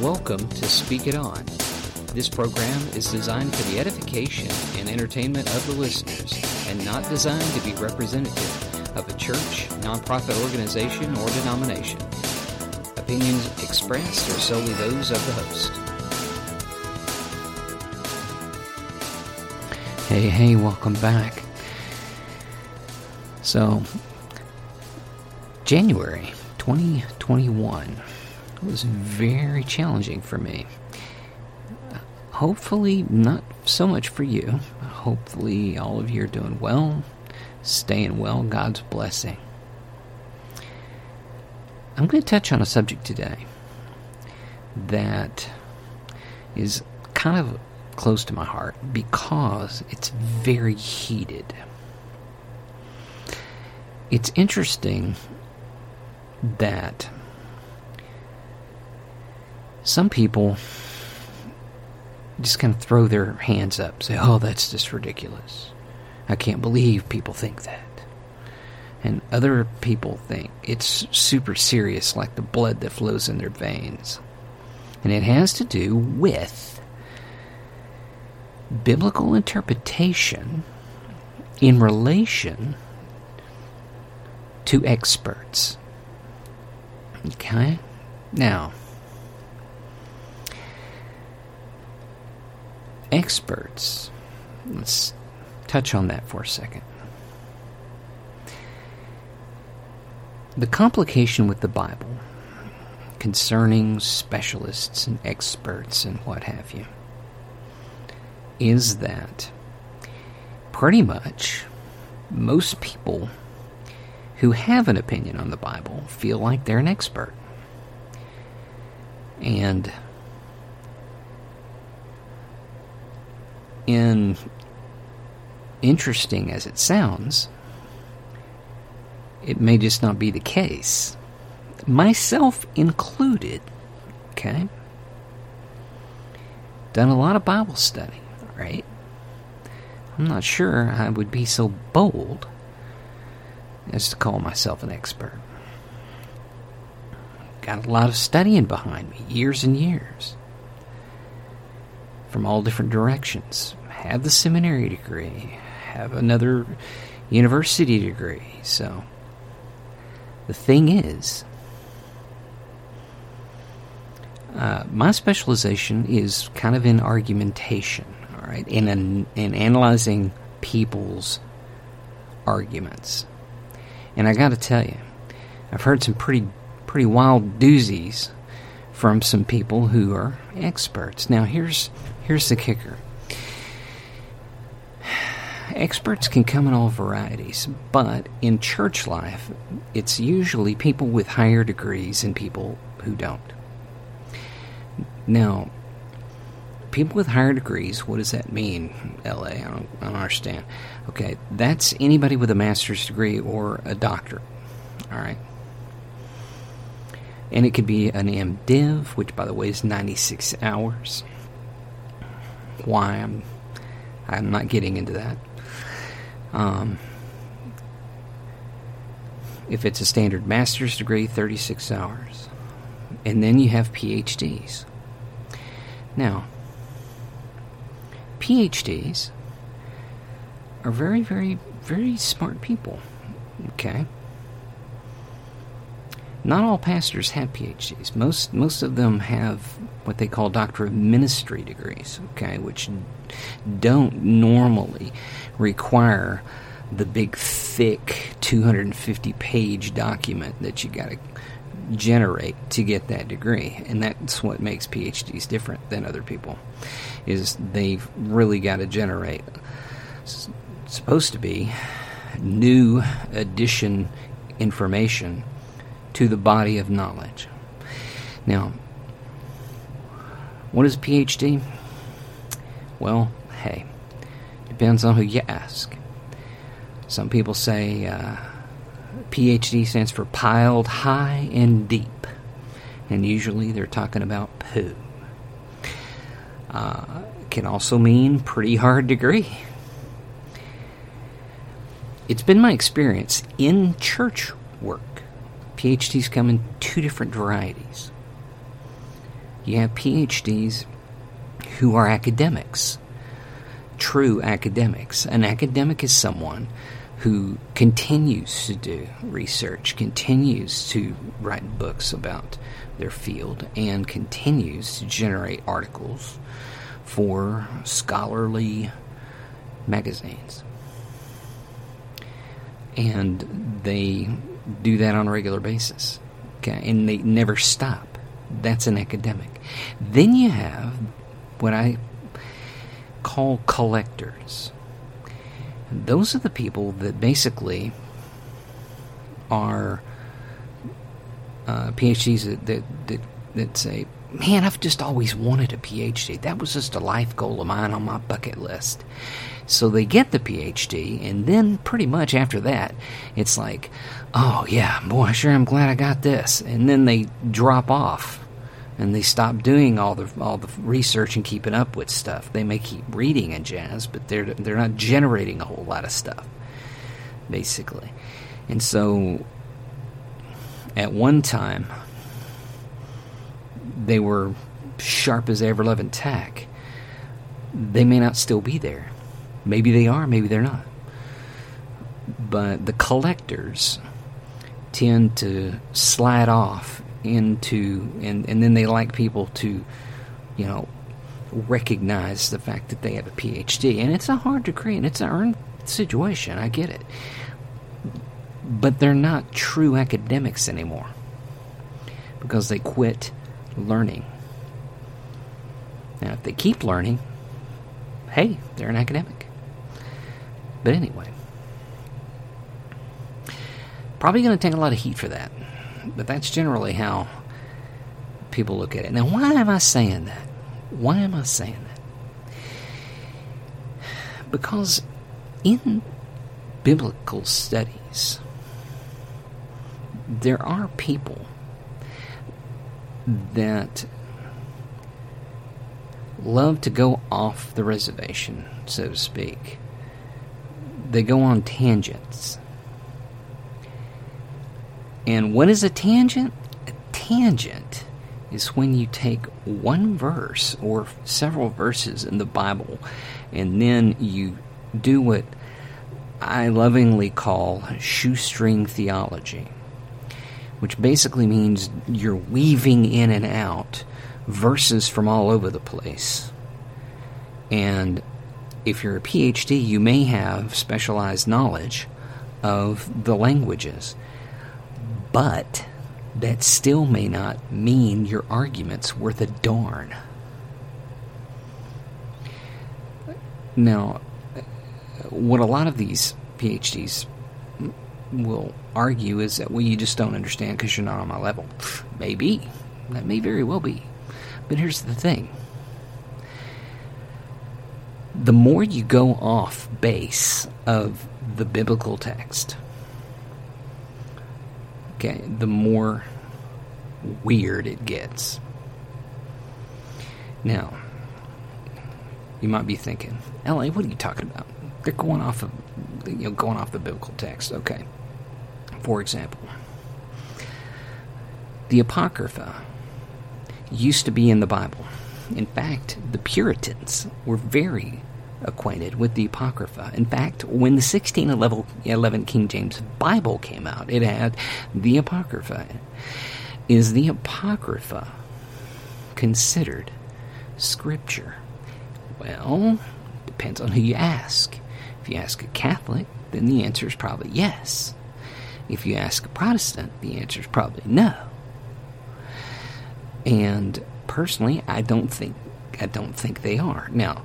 Welcome to Speak It On. This program is designed for the edification and entertainment of the listeners and not designed to be representative of a church, nonprofit organization, or denomination. Opinions expressed are solely those of the host. Hey, hey, welcome back. So, January 2021 was very challenging for me. Hopefully, not so much for you. Hopefully, all of you are doing well, staying well, God's blessing. I'm going to touch on a subject today that is kind of close to my heart because it's very heated. It's interesting that some people just kind of throw their hands up, say, oh, that's just ridiculous. I can't believe people think that. And other people think it's super serious, like the blood that flows in their veins. And it has to do with biblical interpretation in relation to experts. Okay? Now, experts, let's touch on that for a second. The complication with the Bible concerning specialists and experts and what have you is that pretty much most people who have an opinion on the Bible feel like they're an expert. And in interesting as it sounds, it may just not be the case. Myself included, okay? Done a lot of Bible study, right? I'm not sure I would be so bold as to call myself an expert. Got a lot of studying behind me, years and years, from all different directions. Have the seminary degree, have another university degree. So, the thing is, uh, my specialization is kind of in argumentation, all right, in an, in analyzing people's arguments. And I got to tell you, I've heard some pretty pretty wild doozies from some people who are experts. Now here's here's the kicker. Experts can come in all varieties, but in church life, it's usually people with higher degrees and people who don't. Now, people with higher degrees, what does that mean, LA? I don't, I don't understand. Okay, that's anybody with a master's degree or a doctorate. All right. And it could be an MDiv, which, by the way, is 96 hours. Why? I'm, I'm not getting into that. Um, if it's a standard master's degree, 36 hours. And then you have PhDs. Now, PhDs are very, very, very smart people. Okay? Not all pastors have PhDs. Most most of them have what they call Doctor of Ministry degrees, okay, which don't normally require the big thick 250 page document that you got to generate to get that degree. And that's what makes phds different than other people is they've really got to generate supposed to be new addition information to the body of knowledge. Now what is phd well hey depends on who you ask some people say uh, PhD stands for piled high and deep, and usually they're talking about poo. Uh, can also mean pretty hard degree. It's been my experience in church work. PhDs come in two different varieties. You have PhDs who are academics, true academics. An academic is someone who continues to do research, continues to write books about their field, and continues to generate articles for scholarly magazines. And they do that on a regular basis. Okay, and they never stop. That's an academic. Then you have what I call collectors. Those are the people that basically are uh, PhDs that, that, that, that say, Man, I've just always wanted a PhD. That was just a life goal of mine on my bucket list. So they get the PhD, and then pretty much after that, it's like, oh yeah, boy, sure I'm glad I got this. And then they drop off and they stop doing all the all the research and keeping up with stuff. They may keep reading and jazz, but they're they're not generating a whole lot of stuff, basically. And so, at one time, they were sharp as ever loving tack. They may not still be there. Maybe they are. Maybe they're not. But the collectors tend to slide off into and and then they like people to you know recognize the fact that they have a PhD and it's a hard degree and it's an earned situation I get it but they're not true academics anymore because they quit learning now if they keep learning hey they're an academic but anyway probably going to take a lot of heat for that but that's generally how people look at it. Now, why am I saying that? Why am I saying that? Because in biblical studies, there are people that love to go off the reservation, so to speak. They go on tangents. And what is a tangent? A tangent is when you take one verse or several verses in the Bible and then you do what I lovingly call shoestring theology, which basically means you're weaving in and out verses from all over the place. And if you're a PhD, you may have specialized knowledge of the languages. But that still may not mean your argument's worth a darn. Now, what a lot of these PhDs will argue is that, well, you just don't understand because you're not on my level. Maybe. That may very well be. But here's the thing the more you go off base of the biblical text, okay, the more weird it gets. Now, you might be thinking, LA, what are you talking about? They're going off of, you know, going off the biblical text. Okay. For example, the Apocrypha used to be in the Bible. In fact, the Puritans were very acquainted with the Apocrypha. In fact, when the 1611 King James Bible came out, it had the Apocrypha. Is the Apocrypha considered Scripture? Well, depends on who you ask. If you ask a Catholic, then the answer is probably yes. If you ask a Protestant, the answer is probably no. And personally, I don't think I don't think they are. Now,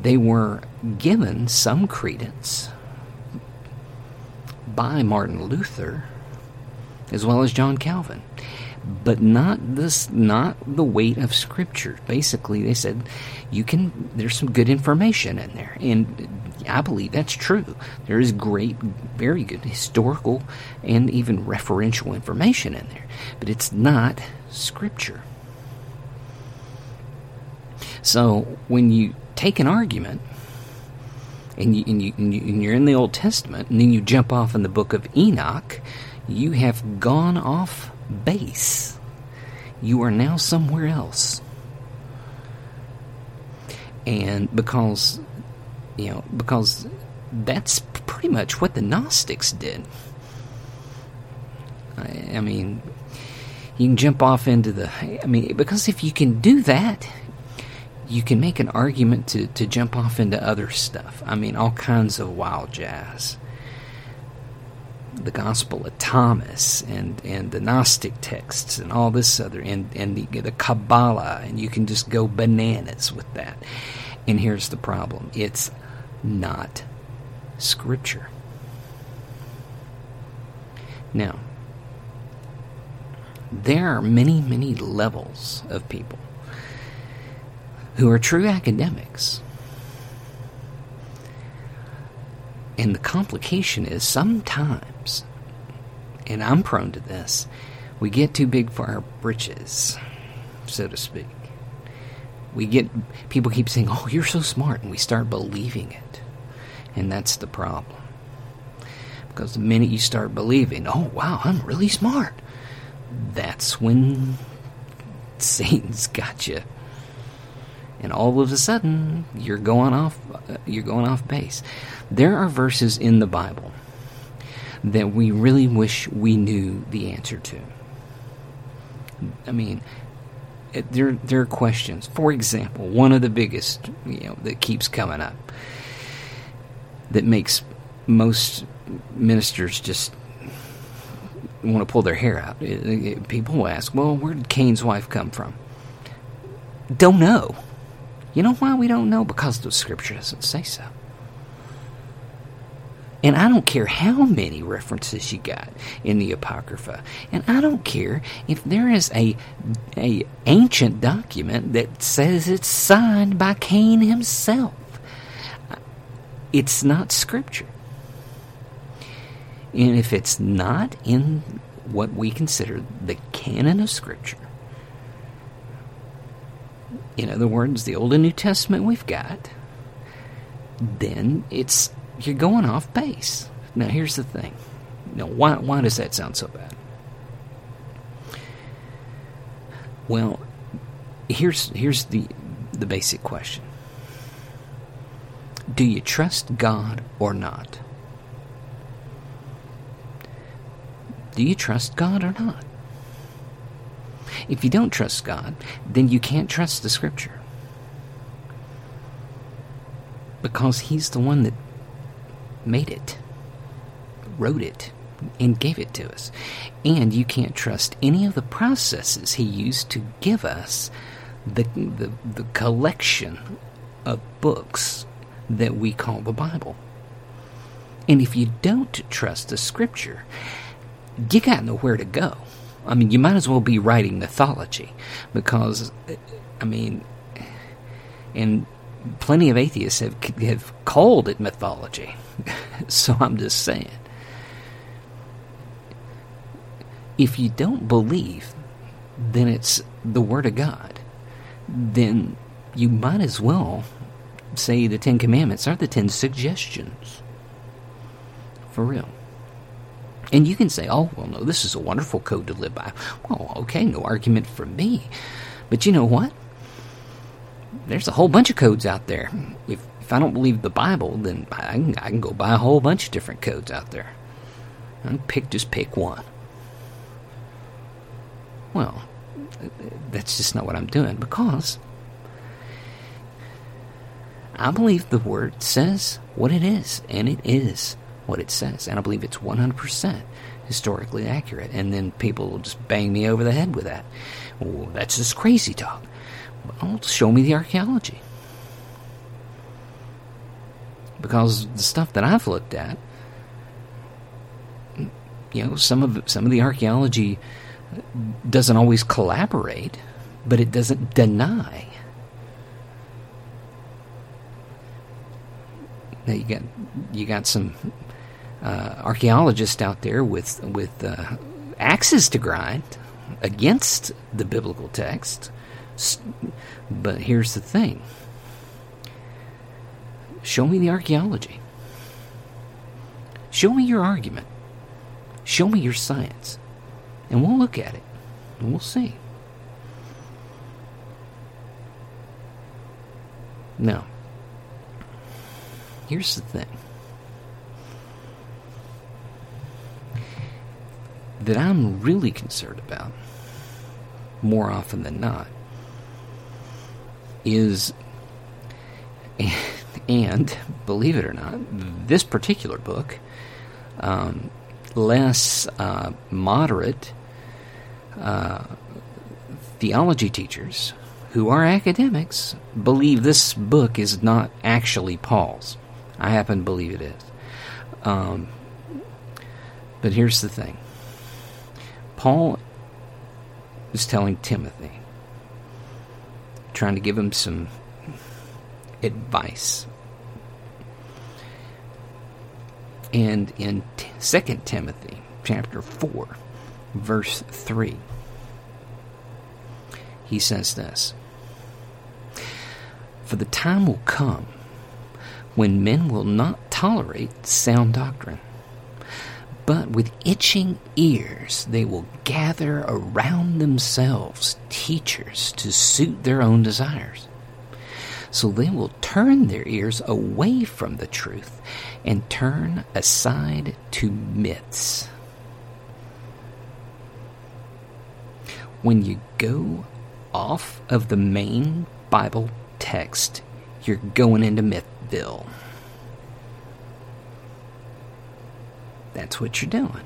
they were given some credence by Martin Luther as well as John Calvin but not this not the weight of scripture. Basically they said you can there's some good information in there. And I believe that's true. There is great very good historical and even referential information in there but it's not scripture. So when you take an argument and, you, and, you, and, you, are in the Old Testament, and then you jump off in the book of Enoch, you have gone off base. you are now somewhere else. And because, you know, because that's pretty much what the Gnostics did. I, I mean, you can jump off into the. I mean, because if you can do that, you can make an argument to, to jump off into other stuff. I mean, all kinds of wild jazz. The Gospel of Thomas and, and the Gnostic texts and all this other, and, and the, the Kabbalah, and you can just go bananas with that. And here's the problem it's not Scripture. Now, there are many, many levels of people who are true academics. And the complication is sometimes, and I'm prone to this, we get too big for our britches, so to speak. We get, people keep saying, oh, you're so smart, and we start believing it. And that's the problem. Because the minute you start believing, oh, wow, I'm really smart, that's when Satan's got you and all of a sudden you're going off you're going off base. There are verses in the Bible that we really wish we knew the answer to. I mean, there there are questions. For example, one of the biggest, you know, that keeps coming up that makes most ministers just want to pull their hair out. People ask, "Well, where did Cain's wife come from?" Don't know. You know why we don't know? Because the scripture doesn't say so. And I don't care how many references you got in the Apocrypha. And I don't care if there is a, a ancient document that says it's signed by Cain himself. It's not scripture. And if it's not in what we consider the canon of scripture, in other words, the Old and New Testament we've got, then it's you're going off base. Now here's the thing. Now why why does that sound so bad? Well, here's here's the the basic question. Do you trust God or not? Do you trust God or not? If you don't trust God, then you can't trust the Scripture. Because He's the one that made it, wrote it, and gave it to us. And you can't trust any of the processes He used to give us the, the, the collection of books that we call the Bible. And if you don't trust the Scripture, you got nowhere to go. I mean, you might as well be writing mythology because, I mean, and plenty of atheists have have called it mythology. so I'm just saying, if you don't believe, then it's the word of God. Then you might as well say the Ten Commandments are the Ten Suggestions. For real. And you can say, oh, well, no, this is a wonderful code to live by. Well, okay, no argument from me. But you know what? There's a whole bunch of codes out there. If, if I don't believe the Bible, then I can, I can go buy a whole bunch of different codes out there. And pick just pick one. Well, that's just not what I'm doing because I believe the word says what it is, and it is what it says. And I believe it's 100% historically accurate. And then people will just bang me over the head with that. That's just crazy talk. Well, show me the archaeology. Because the stuff that I've looked at, you know, some of some of the archaeology doesn't always collaborate, but it doesn't deny. Now you got you got some uh, archaeologists out there with with uh, axes to grind against the biblical text. But here's the thing: show me the archaeology. Show me your argument. Show me your science, and we'll look at it, and we'll see. Now, here's the thing that I'm really concerned about, more often than not, is, and believe it or not, this particular book, um, less uh, moderate uh, theology teachers who are academics believe this book is not actually Paul's. I happen to believe it is. Um, but here's the thing Paul is telling Timothy, trying to give him some advice. And in t- 2 Timothy chapter 4, verse 3, he says this For the time will come when men will not tolerate sound doctrine, but with itching ears they will gather around themselves teachers to suit their own desires. So they will turn their ears away from the truth and turn aside to myths. When you go off of the main Bible text, you're going into Mythville. That's what you're doing.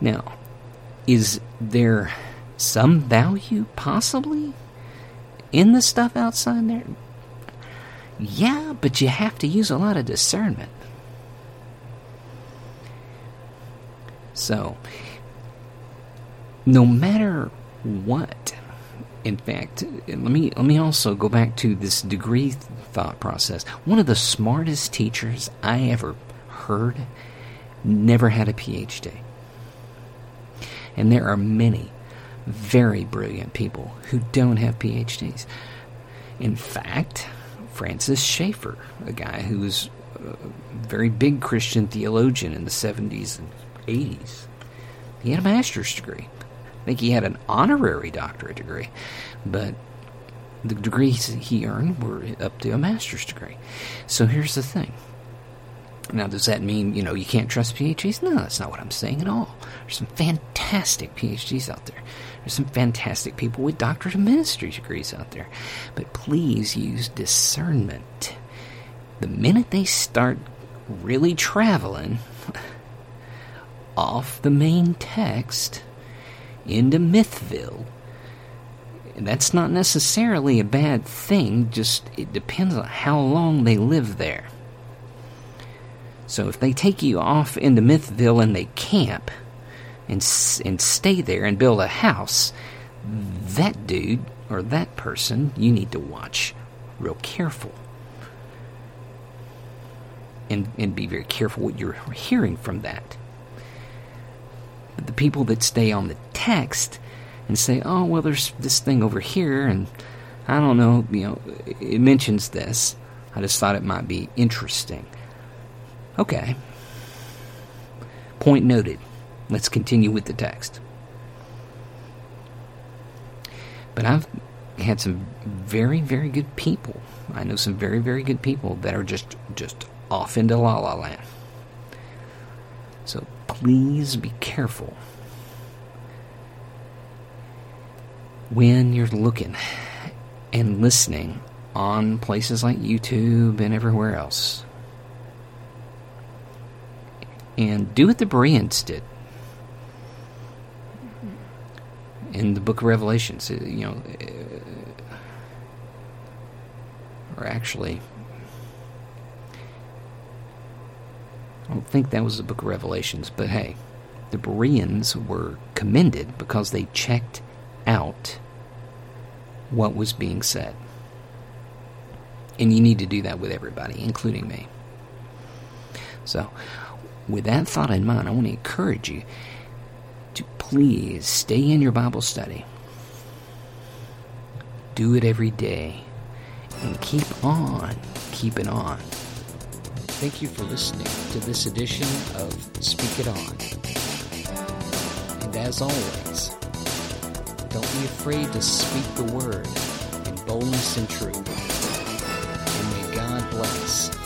Now, is there some value possibly in the stuff outside there? Yeah, but you have to use a lot of discernment. So, no matter what, in fact, let me let me also go back to this degree thought process. One of the smartest teachers I ever heard never had a PhD. And there are many very brilliant people who don't have PhDs. In fact, Francis Schaeffer, a guy who was a very big Christian theologian in the 70s and 80s, he had a master's degree. I think he had an honorary doctorate degree, but the degrees he earned were up to a master's degree. So here's the thing. Now, does that mean, you know, you can't trust PhDs? No, that's not what I'm saying at all. There's some fantastic PhDs out there. There's some fantastic people with doctorate of ministry degrees out there. But please use discernment. The minute they start really traveling off the main text into Mythville, that's not necessarily a bad thing, just it depends on how long they live there. So if they take you off into Mythville and they camp and and stay there and build a house, that dude or that person you need to watch real careful. And and be very careful what you're hearing from that. But the people that stay on the text and say, "Oh, well there's this thing over here and I don't know, you know, it mentions this. I just thought it might be interesting." Okay. Point noted. Let's continue with the text. But I've had some very, very good people. I know some very, very good people that are just just off into la la land. So please be careful when you're looking and listening on places like YouTube and everywhere else and do what the Bereans did in the book of Revelations. Uh, you know, uh, or actually, I don't think that was the book of Revelations, but hey, the Bereans were commended because they checked out what was being said. And you need to do that with everybody, including me. So, with that thought in mind, I want to encourage you to please stay in your Bible study. Do it every day. And keep on keeping on. Thank you for listening to this edition of Speak It On. And as always, don't be afraid to speak the word in boldness and truth. And may God efforts.